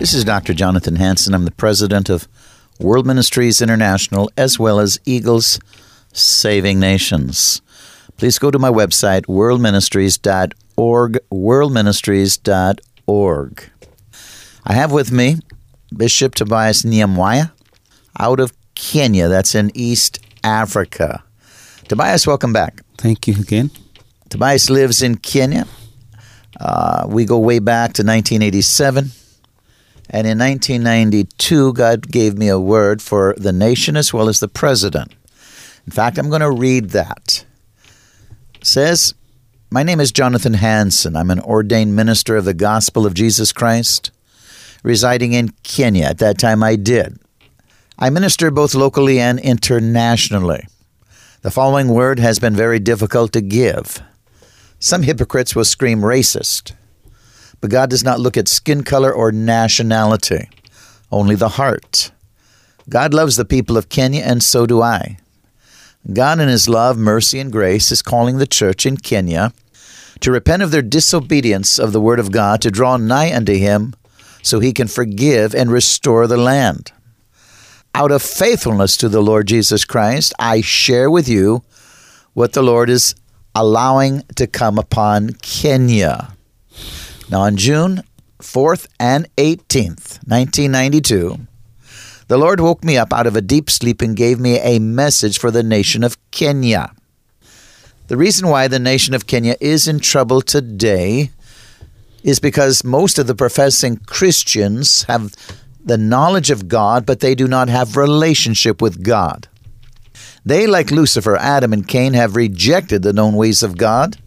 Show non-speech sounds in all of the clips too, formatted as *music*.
This is Dr. Jonathan Hansen. I'm the president of World Ministries International as well as Eagles Saving Nations. Please go to my website, worldministries.org worldministries.org. I have with me Bishop Tobias Nyamwaya out of Kenya. That's in East Africa. Tobias, welcome back. Thank you again. Tobias lives in Kenya. Uh, we go way back to 1987. And in 1992, God gave me a word for the nation as well as the president. In fact, I'm going to read that. It says, my name is Jonathan Hansen. I'm an ordained minister of the gospel of Jesus Christ, residing in Kenya. At that time, I did. I minister both locally and internationally. The following word has been very difficult to give. Some hypocrites will scream racist, but God does not look at skin color or nationality, only the heart. God loves the people of Kenya, and so do I. God, in His love, mercy, and grace, is calling the church in Kenya to repent of their disobedience of the Word of God, to draw nigh unto Him, so He can forgive and restore the land. Out of faithfulness to the Lord Jesus Christ, I share with you what the Lord is allowing to come upon Kenya. Now, on June 4th and 18th, 1992, the Lord woke me up out of a deep sleep and gave me a message for the nation of Kenya. The reason why the nation of Kenya is in trouble today is because most of the professing Christians have the knowledge of God, but they do not have relationship with God. They, like Lucifer, Adam, and Cain, have rejected the known ways of God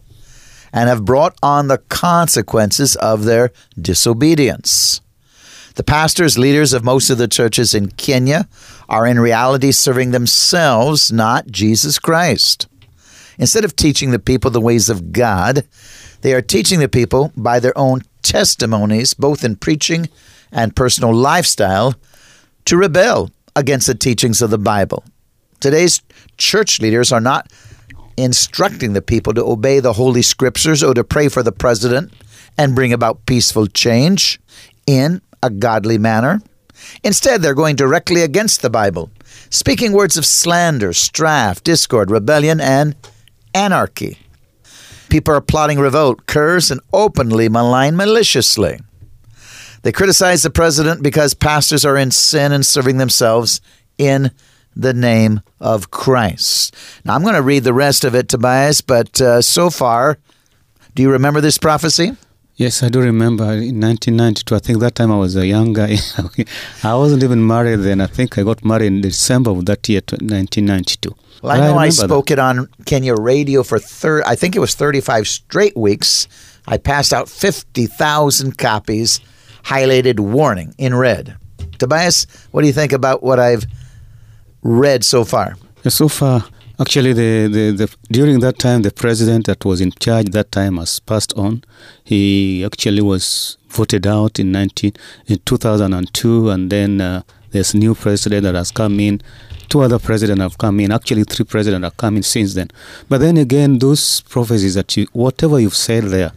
and have brought on the consequences of their disobedience. The pastors, leaders of most of the churches in Kenya, are in reality serving themselves, not Jesus Christ. Instead of teaching the people the ways of God, they are teaching the people by their own testimonies, both in preaching and personal lifestyle, to rebel against the teachings of the Bible. Today's church leaders are not instructing the people to obey the Holy Scriptures or to pray for the president and bring about peaceful change in a godly manner. Instead, they're going directly against the Bible, speaking words of slander, strife, discord, rebellion, and anarchy. People are plotting revolt, curse, and openly malign maliciously. They criticize the president because pastors are in sin and serving themselves in the name of Christ. Now, I'm going to read the rest of it, Tobias, but uh, so far, do you remember this prophecy? Yes, I do remember in 1992. I think that time I was a young guy. *laughs* I wasn't even married then. I think I got married in December of that year, 1992. Well, I know I, I spoke that. it on Kenya radio for thir- I think it was 35 straight weeks. I passed out 50,000 copies, highlighted warning in red. Tobias, what do you think about what I've read so far? So far, Actually, the, the, the, during that time, the president that was in charge that time has passed on. He actually was voted out in 19, in 2002, and then uh, there's new president that has come in. Two other presidents have come in. Actually, three presidents have come in since then. But then again, those prophecies that you, whatever you've said there,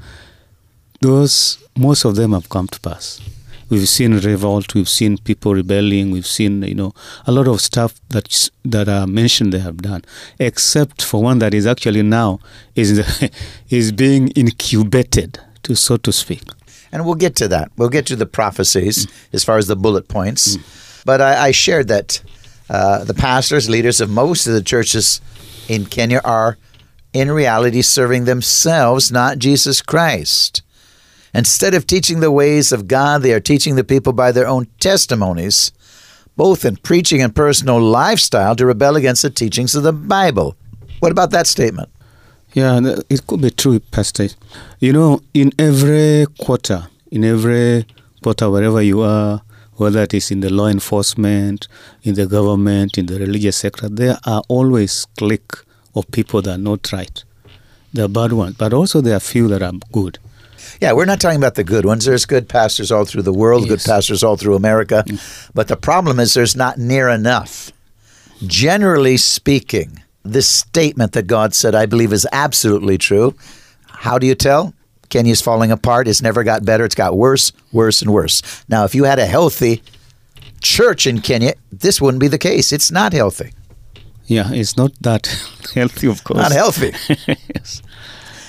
those most of them have come to pass. We've seen revolt, we've seen people rebelling, we've seen you know a lot of stuff that that are mentioned they have done, except for one that is actually now is *laughs* is being incubated, to so to speak. And we'll get to that. We'll get to the prophecies mm. as far as the bullet points. Mm. But I, I, shared that uh, the pastors, leaders of most of the churches in Kenya are in reality serving themselves, not Jesus Christ. Instead of teaching the ways of God, they are teaching the people by their own testimonies, both in preaching and personal lifestyle, to rebel against the teachings of the Bible. What about that statement? Yeah, uh, it could be true, Pastor. You know, in every quarter, in every quarter, wherever you are, whether it is in the law enforcement, in the government, in the religious sector, there are always clique of people that are not right. There are bad ones, but also there are few that are good. Yeah, we're not talking about the good ones. There's good pastors all through the world, yes. good pastors all through America. Mm. But the problem is there's not near enough. Generally speaking, this statement that God said, I believe, is absolutely true. How do you tell? Kenya's falling apart. It's never got better. It's got worse, worse, and worse. Now, if you had a healthy church in Kenya, this wouldn't be the case. It's not healthy. Yeah, it's not that *laughs* healthy, of course. Not healthy. *laughs* yes.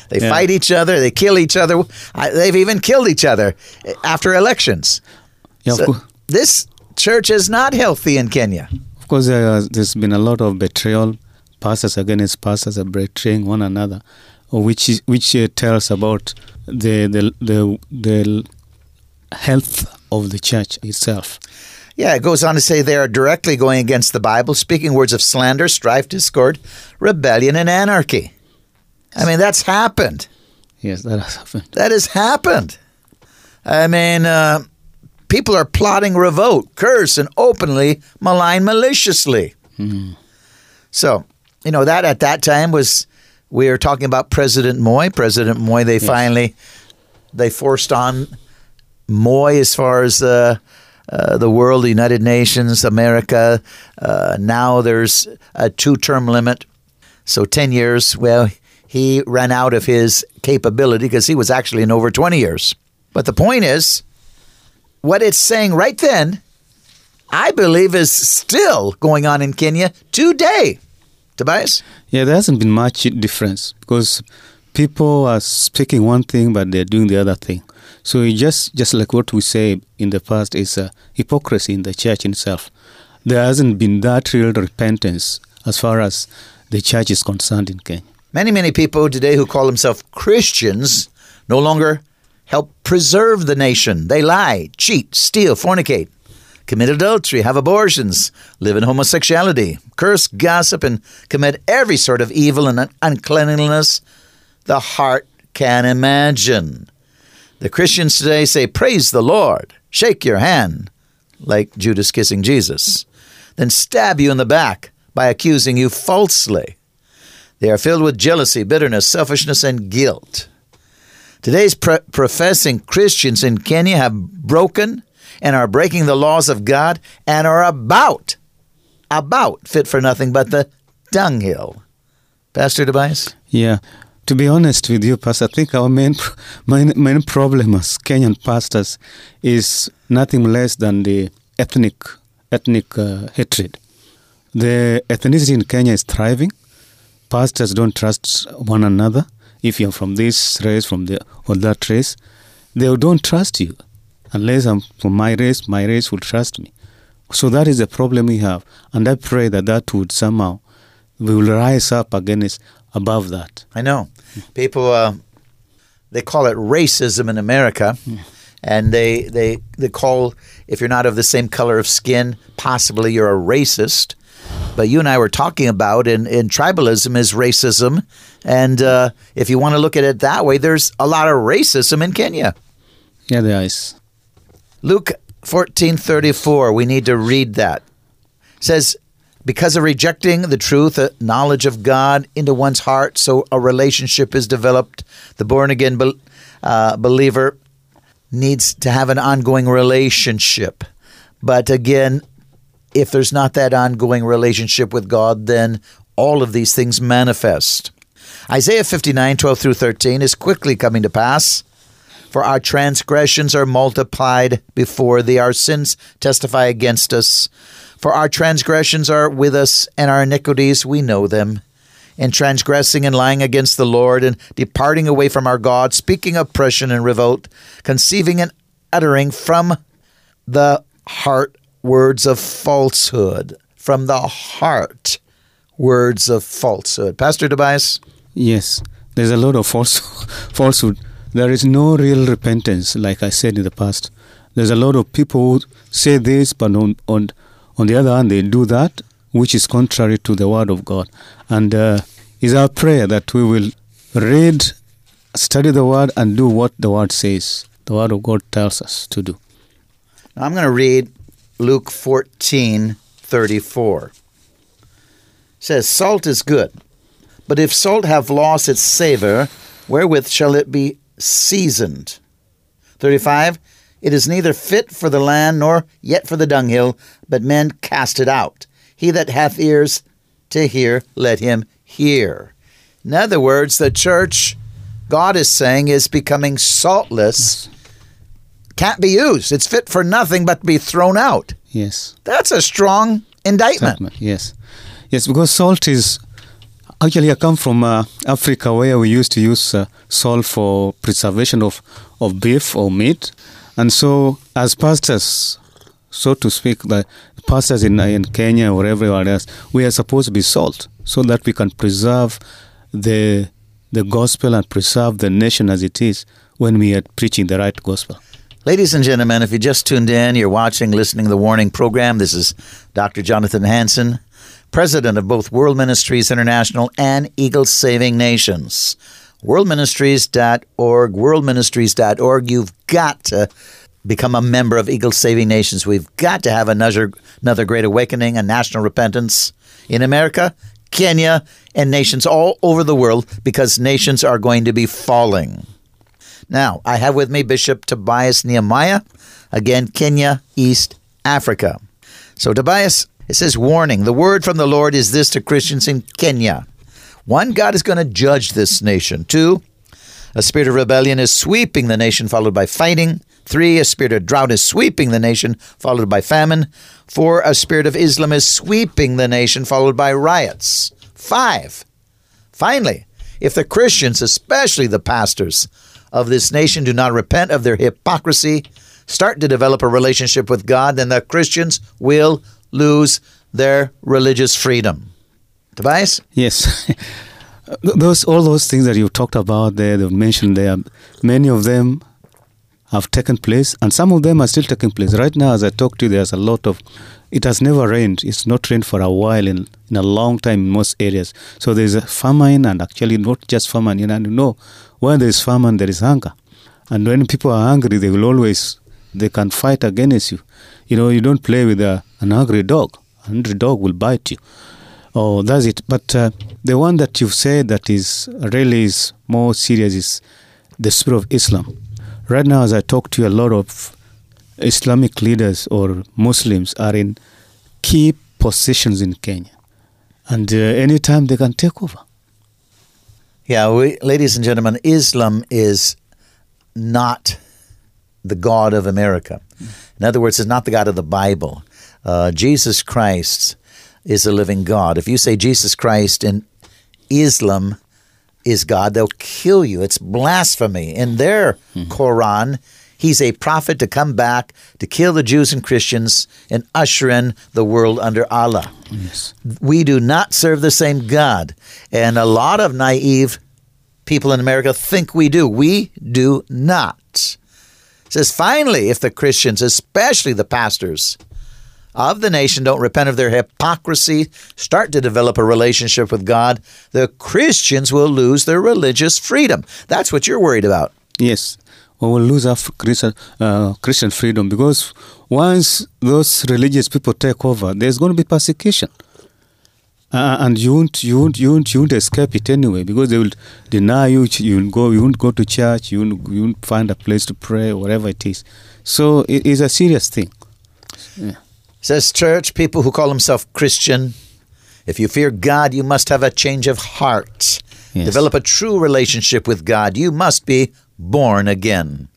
They yeah. fight each other. They kill each other. They've even killed each other after elections. Yeah, so this church is not healthy in Kenya. Of course, uh, there's been a lot of betrayal. Pastors against pastors are betraying one another, which is, which uh, tells about the, the the the health of the church itself. Yeah, it goes on to say they are directly going against the Bible, speaking words of slander, strife, discord, rebellion, and anarchy. I mean, that's happened. Yes, that has happened. That has happened. I mean, uh, people are plotting revolt, curse, and openly malign maliciously. Mm. So, you know, that at that time was, we were talking about President Moi. President Moi, they yes. finally, they forced on Moi as far as uh, uh, the world, the United Nations, America. Uh, now there's a two term limit. So 10 years, well, he ran out of his capability because he was actually in over 20 years. But the point is, what it's saying right then, I believe, is still going on in Kenya today. Tobias? Yeah, there hasn't been much difference because people are speaking one thing, but they're doing the other thing. So just just like what we say in the past is a hypocrisy in the church itself. There hasn't been that real repentance as far as the church is concerned in Kenya. Many, many people today who call themselves Christians no longer help preserve the nation. They lie, cheat, steal, fornicate, commit adultery, have abortions, live in homosexuality, curse, gossip, and commit every sort of evil and uncleanliness the heart can imagine. The Christians today say, Praise the Lord, shake your hand, like Judas kissing Jesus, then stab you in the back by accusing you falsely. They are filled with jealousy, bitterness, selfishness, and guilt. Today's pro- professing Christians in Kenya have broken and are breaking the laws of God and are about, about fit for nothing but the dunghill. Pastor Tobias? Yeah. To be honest with you, Pastor, I think our main, main, main problem as Kenyan pastors is nothing less than the ethnic, ethnic uh, hatred. The ethnicity in Kenya is thriving. Pastors don't trust one another. If you're from this race, from the or that race, they don't trust you. Unless I'm from my race, my race will trust me. So that is the problem we have. And I pray that that would somehow, we will rise up against above that. I know. People, uh, they call it racism in America. And they, they, they call, if you're not of the same color of skin, possibly you're a racist. But you and I were talking about in, in tribalism is racism. And uh, if you want to look at it that way, there's a lot of racism in Kenya. Yeah, there is. Luke 14:34, we need to read that. It says, because of rejecting the truth, a knowledge of God into one's heart, so a relationship is developed. The born again uh, believer needs to have an ongoing relationship. But again, if there's not that ongoing relationship with God, then all of these things manifest. Isaiah 59, 12 through 13 is quickly coming to pass. For our transgressions are multiplied before thee, our sins testify against us. For our transgressions are with us, and our iniquities we know them. In transgressing and lying against the Lord, and departing away from our God, speaking oppression and revolt, conceiving and uttering from the heart words of falsehood. From the heart words of falsehood. Pastor Tobias? Yes, there's a lot of false, *laughs* falsehood. There is no real repentance, like I said in the past. There's a lot of people who say this, but on, on, on the other hand, they do that, which is contrary to the Word of God. And uh, it's our prayer that we will read, study the Word, and do what the Word says, the Word of God tells us to do. I'm going to read Luke 14 34. It says, Salt is good, but if salt have lost its savor, wherewith shall it be seasoned? 35. It is neither fit for the land nor yet for the dunghill, but men cast it out. He that hath ears to hear, let him hear. In other words, the church, God is saying, is becoming saltless, can't be used. It's fit for nothing but to be thrown out. Yes. That's a strong indictment. Statement, Yes. Yes, because salt is actually I come from uh, Africa where we used to use uh, salt for preservation of, of beef or meat. And so, as pastors, so to speak, the pastors in, in Kenya or everywhere else, we are supposed to be salt so that we can preserve the, the gospel and preserve the nation as it is when we are preaching the right gospel. Ladies and gentlemen, if you just tuned in, you're watching, listening to the Warning Program. This is Dr. Jonathan Hansen, president of both World Ministries International and Eagle Saving Nations. Worldministries.org, worldministries.org. You've got to become a member of Eagle Saving Nations. We've got to have another, another great awakening, a national repentance in America, Kenya, and nations all over the world because nations are going to be falling. Now, I have with me Bishop Tobias Nyamwaya, again, Kenya, East Africa. So, Tobias, it says, warning the word from the Lord is this to Christians in Kenya. One, God is going to judge this nation. Two, a spirit of rebellion is sweeping the nation, followed by fighting. Three, a spirit of drought is sweeping the nation, followed by famine. Four, a spirit of Islam is sweeping the nation, followed by riots. Five, finally, if the Christians, especially the pastors of this nation, do not repent of their hypocrisy, start to develop a relationship with God, then the Christians will lose their religious freedom. Tobias? Yes. *laughs* those all those things that you talked about there, they've mentioned there, many of them have taken place, and some of them are still taking place. Right now, as I talk to you, there's a lot of. It has never rained. It's not rained for a while in, in a long time in most areas. So there's a famine, and actually not just famine. You know, when there is famine, there is hunger, and when people are hungry, they will always they can fight against you. You know, you don't play with a, an hungry dog. A hungry dog will bite you. Oh, that's it. But uh, the one that you've said that is really is more serious is the spirit of Islam. Right now, as I talk to you, a lot of Islamic leaders or Muslims are in key positions in Kenya, and uh, anytime they can take over. Yeah, we, ladies and gentlemen, Islam is not the God of America. In other words, it's not the God of the Bible. Uh, Jesus Christ is a living God. If you say Jesus Christ in Islam is God, they'll kill you. It's blasphemy. In their hmm. Quran, he's a prophet to come back to kill the Jews and Christians and usher in the world under Allah. Yes. We do not serve the same God. And a lot of naive people in America think we do. We do not. It says, finally, if the Christians, especially the pastors of the nation, don't repent of their hypocrisy, start to develop a relationship with God, the Christians will lose their religious freedom. That's what you're worried about. Yes, we will lose our Christian, uh, Christian freedom because once those religious people take over, there's going to be persecution. Uh, and you won't, you won't, you won't, you won't escape it anyway because they will deny you. You won't go, you won't go to church. You won't, you won't find a place to pray, whatever it is. So it is a serious thing. It says, church, people who call themselves Christian, if you fear God, you must have a change of heart. Yes. Develop a true relationship with God. You must be born again.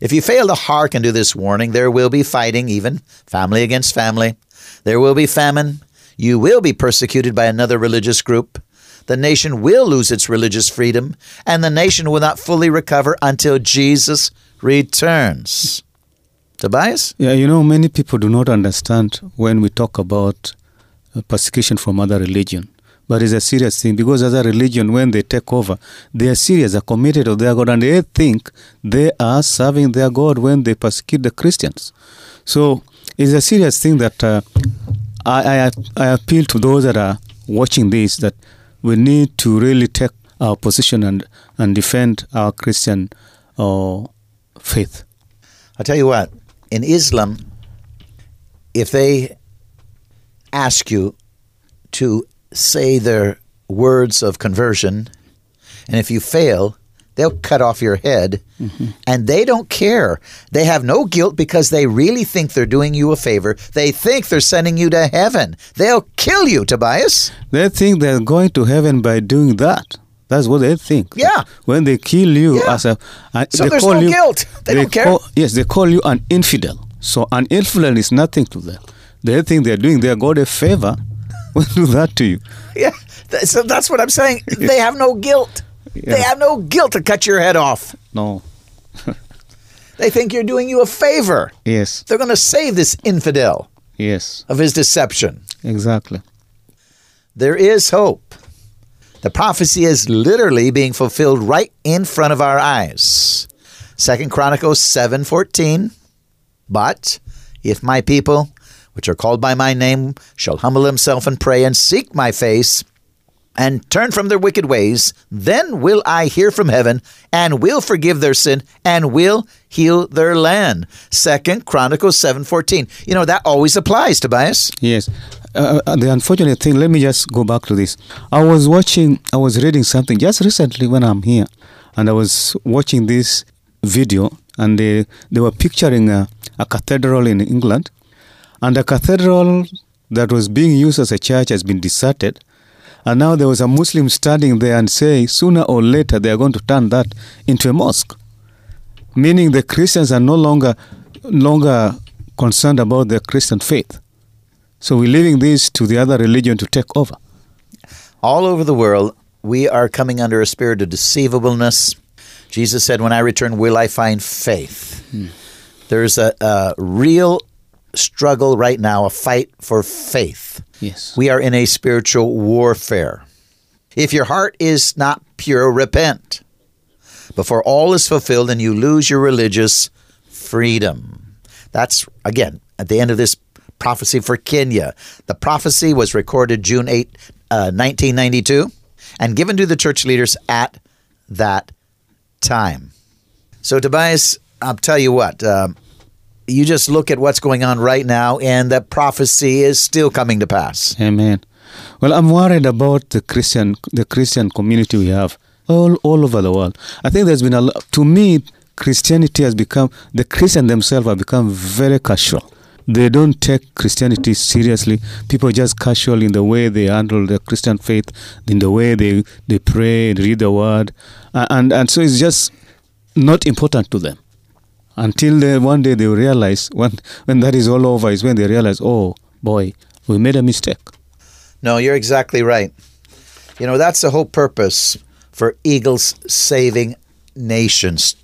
If you fail to hearken to this warning, there will be fighting, even family against family. There will be famine. You will be persecuted by another religious group. The nation will lose its religious freedom, and the nation will not fully recover until Jesus returns. Tobias? Yeah, you know, many people do not understand when we talk about uh, persecution from other religion. But it's a serious thing because other religion, when they take over, they are serious, are committed to their God, and they think they are serving their God when they persecute the Christians. So it's a serious thing that uh, I, I, I appeal to those that are watching this that we need to really take our position and, and defend our Christian uh, faith. I'll tell you what, in Islam, if they ask you to say their words of conversion, and if you fail, they'll cut off your head, mm-hmm. and they don't care. They have no guilt because they really think they're doing you a favor. They think they're sending you to heaven. They'll kill you, Tobias. They think they're going to heaven by doing that. That's what they think. Yeah. When they kill you Yeah. as a, uh, So they there's call no you, guilt. They don't care. Call, yes, they call you an infidel. So an infidel is nothing to them. They think they're doing their God a favor *laughs* when they do that to you. *laughs* Yeah, so that's what I'm saying. *laughs* They have no guilt. They have no guilt to cut your head off. No. They think you're doing you a favor. Yes. They're going to save this infidel Yes. of his deception. Exactly. There is hope. The prophecy is literally being fulfilled right in front of our eyes. Second Chronicles 7:14. But if my people, which are called by my name, shall humble themselves and pray and seek my face and turn from their wicked ways, then will I hear from heaven and will forgive their sin and will heal their land. Second Chronicles 7:14. You know that always applies, Tobias. Yes. Uh, uh, the unfortunate thing, let me just go back to this. I was watching, I was reading something just recently when I'm here, and I was watching this video, and they, they were picturing a, a cathedral in England, and a cathedral that was being used as a church has been deserted. And now there was a Muslim standing there and saying, sooner or later they are going to turn that into a mosque. Meaning the Christians are no longer longer concerned about their Christian faith. So we're leaving this to the other religion to take over. All over the world, we are coming under a spirit of deceivableness. Jesus said, When I return, will I find faith? Hmm. There's a, a real struggle right now, a fight for faith. Yes. We are in a spiritual warfare. If your heart is not pure, repent before all is fulfilled and you lose your religious freedom. That's, again, at the end of this prophecy for Kenya. The prophecy was recorded June 8, uh, 1992, and given to the church leaders at that time. So, Tobias, I'll tell you what, um, you just look at what's going on right now, and that prophecy is still coming to pass. Amen. Well, I'm worried about the Christian the Christian community we have all all over the world. I think there's been a lot. To me, Christianity has become the Christian themselves have become very casual. They don't take Christianity seriously. People are just casual in the way they handle the Christian faith, in the way they they pray, and read the word, and and so it's just not important to them until they, one day they realize when when that is all over is when they realize, oh boy, we made a mistake. No, you're exactly right. You know, that's the whole purpose for Eagles saving nations.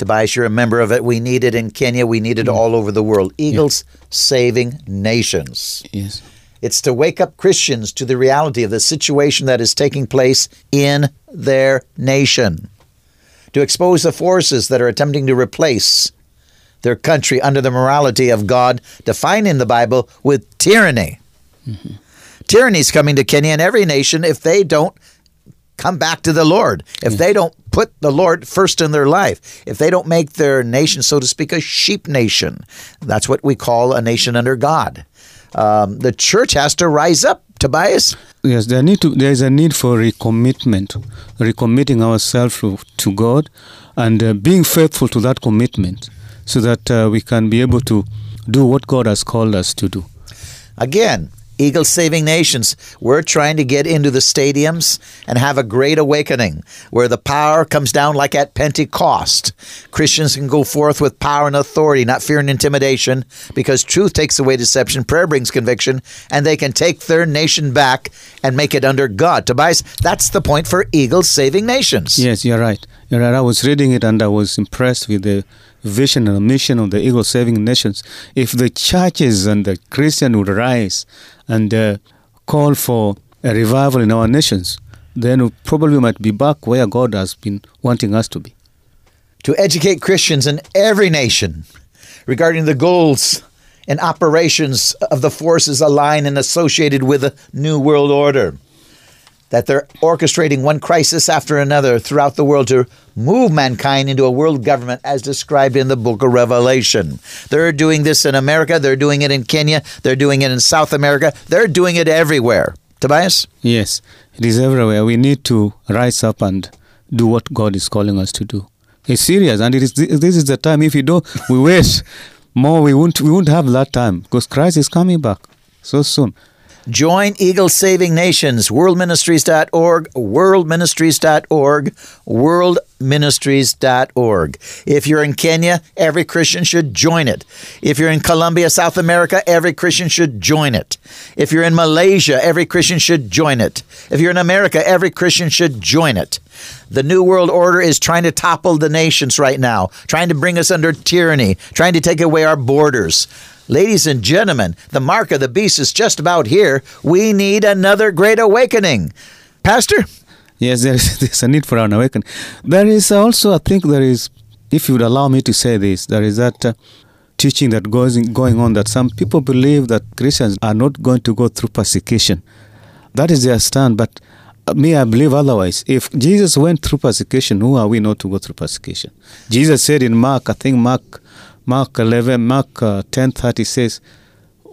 Tobias, you're a member of it. We need it in Kenya. We need it all over the world. Eagles saving nations. Yes. It's to wake up Christians to the reality of the situation that is taking place in their nation, to expose the forces that are attempting to replace their country under the morality of God, defined in the Bible with tyranny. Mm-hmm. Tyranny is coming to Kenya and every nation if they don't come back to the Lord, if they don't put the Lord first in their life, if they don't make their nation, so to speak, a sheep nation. That's what we call a nation under God. Um, the church has to rise up, Tobias. Yes, there need to. There is a need for recommitment, recommitting ourselves to, to God, and uh, being faithful to that commitment, so that uh, we can be able to do what God has called us to do. Again, Eagle Saving Nations, we're trying to get into the stadiums and have a great awakening where the power comes down like at Pentecost. Christians can go forth with power and authority, not fear and intimidation, because truth takes away deception, prayer brings conviction, and they can take their nation back and make it under God. Tobias, that's the point for Eagle Saving Nations. Yes, you're right. You're. I was reading it and I was impressed with the vision and the mission of the Eagle Saving Nations. If the churches and the Christian would rise and uh, call for a revival in our nations, then we probably might be back where God has been wanting us to be. To educate Christians in every nation regarding the goals and operations of the forces aligned and associated with the New World Order that they're orchestrating one crisis after another throughout the world to move mankind into a world government as described in the book of Revelation. They're doing this in America, they're doing it in Kenya, they're doing it in South America, they're doing it everywhere. Tobias? Yes, it is everywhere. We need to rise up and do what God is calling us to do. It's serious, and it is, this is the time. If you don't, we wait *laughs* more. We won't. We won't have that time because Christ is coming back so soon. Join Eagle Saving Nations, worldministries.org, worldministries.org, worldministries.org. If you're in Kenya, every Christian should join it. If you're in Colombia, South America, every Christian should join it. If you're in Malaysia, every Christian should join it. If you're in America, every Christian should join it. The New World Order is trying to topple the nations right now, trying to bring us under tyranny, trying to take away our borders. Ladies and gentlemen, the mark of the beast is just about here. We need another great awakening. Pastor? Yes, there is *laughs* there's a need for an awakening. There is also, I think, there is, if you would allow me to say this, there is that uh, teaching that goes in, going on that some people believe that Christians are not going to go through persecution. That is their stand, but uh, me, I believe otherwise. If Jesus went through persecution, who are we not to go through persecution? Jesus said in Mark, I think Mark, Mark 11, Mark uh, 10, 30 says,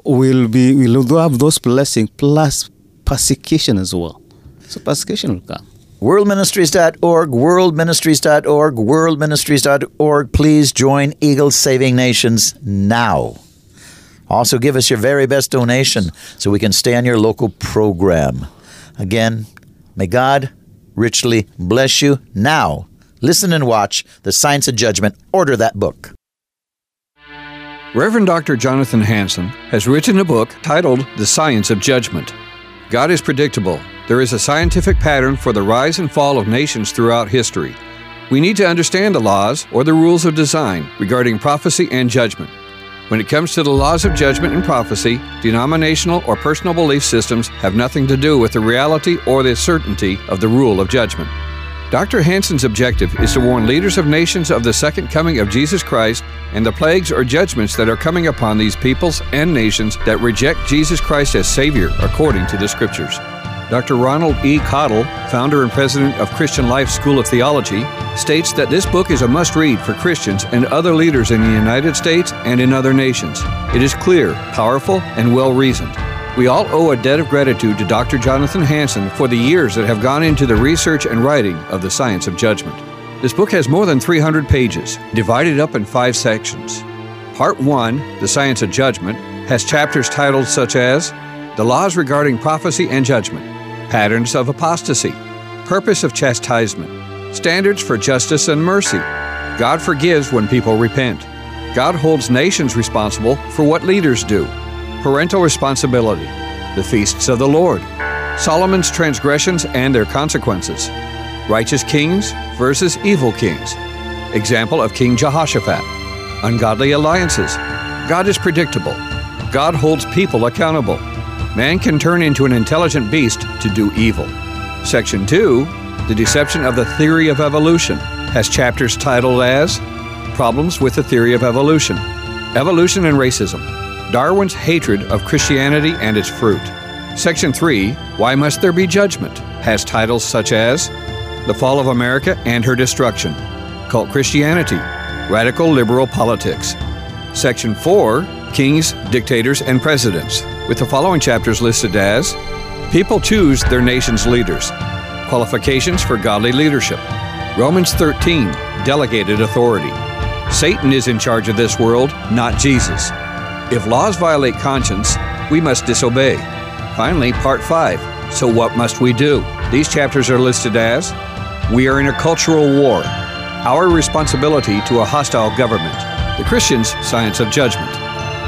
we'll be, we'll have those blessings plus persecution as well. So persecution will come. Worldministries.org, worldministries.org, worldministries.org. Please join Eagle Saving Nations now. Also, give us your very best donation so we can stay on your local program. Again, may God richly bless you. Now, listen and watch The Science of Judgment. Order that book. Reverend Dr. Jonathan Hansen has written a book titled The Science of Judgment. God is predictable. There is a scientific pattern for the rise and fall of nations throughout history. We need to understand the laws or the rules of design regarding prophecy and judgment. When it comes to the laws of judgment and prophecy, denominational or personal belief systems have nothing to do with the reality or the certainty of the rule of judgment. Dr. Hansen's objective is to warn leaders of nations of the second coming of Jesus Christ and the plagues or judgments that are coming upon these peoples and nations that reject Jesus Christ as Savior according to the Scriptures. Dr. Ronald E. Cottle, founder and president of Christian Life School of Theology, states that this book is a must read for Christians and other leaders in the United States and in other nations. It is clear, powerful, and well reasoned. We all owe a debt of gratitude to Dr. Jonathan Hansen for the years that have gone into the research and writing of the science of judgment. This book has more than 300 pages, divided up in five sections. Part 1, The Science of Judgment, has chapters titled such as The Laws Regarding Prophecy and Judgment, Patterns of Apostasy, Purpose of Chastisement, Standards for Justice and Mercy, God Forgives When People Repent, God Holds Nations Responsible for What Leaders Do, parental responsibility, the feasts of the Lord, Solomon's transgressions and their consequences, righteous kings versus evil kings, example of King Jehoshaphat, ungodly alliances, God is predictable, God holds people accountable, man can turn into an intelligent beast to do evil. Section 2, the deception of the theory of evolution, has chapters titled as Problems with the Theory of Evolution, Evolution and Racism, Darwin's hatred of Christianity and its fruit. Section 3, Why Must There Be Judgment? has titles such as The Fall of America and Her Destruction, Cult Christianity, Radical Liberal Politics. Section 4, Kings, Dictators, and Presidents, with the following chapters listed as People Choose Their Nation's Leaders, Qualifications for Godly Leadership, Romans 13, Delegated Authority. Satan is in charge of this world, not Jesus. If laws violate conscience, we must disobey. Finally, Part 5 So What Must We Do? These chapters are listed as We are in a cultural war, our responsibility to a hostile government, the Christian's science of judgment.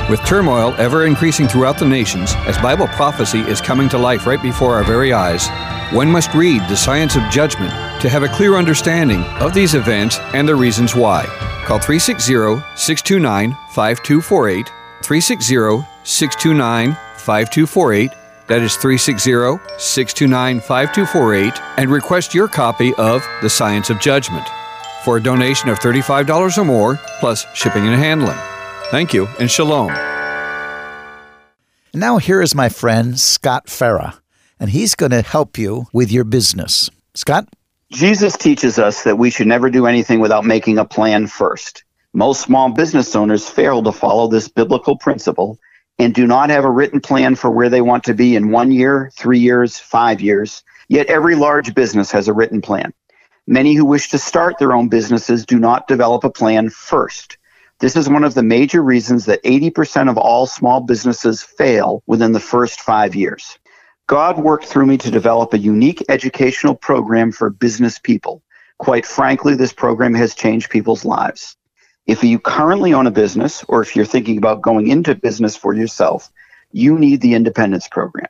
With turmoil ever increasing throughout the nations, as Bible prophecy is coming to life right before our very eyes, one must read the science of judgment to have a clear understanding of these events and the reasons why. Call 360 629 5248, 360 629 5248. That is 360 629 5248, and request your copy of The Science of Judgment for a donation of $35 or more, plus shipping and handling. Thank you, and shalom. Now, here is my friend Scott Farah, and he's going to help you with your business. Scott? Jesus teaches us that we should never do anything without making a plan first. Most small business owners fail to follow this biblical principle and do not have a written plan for where they want to be in one year, three years, five years. Yet every large business has a written plan. Many who wish to start their own businesses do not develop a plan first. This is one of the major reasons that 80% of all small businesses fail within the first five years. God worked through me to develop a unique educational program for business people. Quite frankly, this program has changed people's lives. If you currently own a business or if you're thinking about going into business for yourself, you need the Independence Program.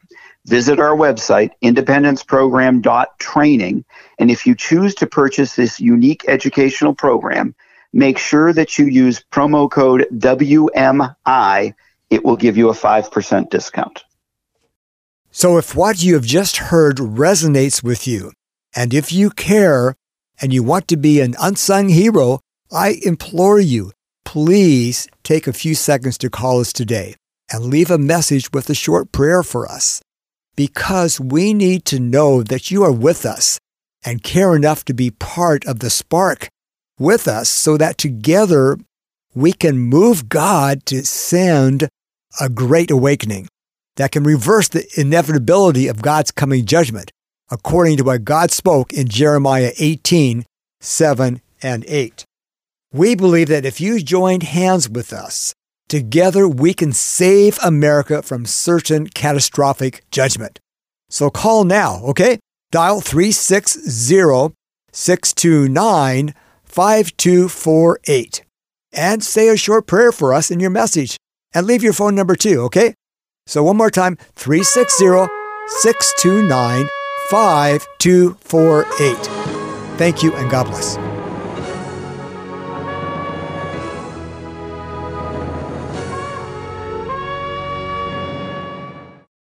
Visit our website, independenceprogram.training, and if you choose to purchase this unique educational program, make sure that you use promo code WMI. It will give you a 5% discount. So, if what you have just heard resonates with you, and if you care and you want to be an unsung hero, I implore you, please take a few seconds to call us today and leave a message with a short prayer for us because we need to know that you are with us and care enough to be part of the spark with us so that together we can move God to send a great awakening that can reverse the inevitability of God's coming judgment, according to what God spoke in Jeremiah 18 7 and 8. We believe that if you joined hands with us, together we can save America from certain catastrophic judgment. So call now, okay? Dial 360 629 5248 and say a short prayer for us in your message and leave your phone number too, okay? So one more time 360 629 5248. Thank you and God bless.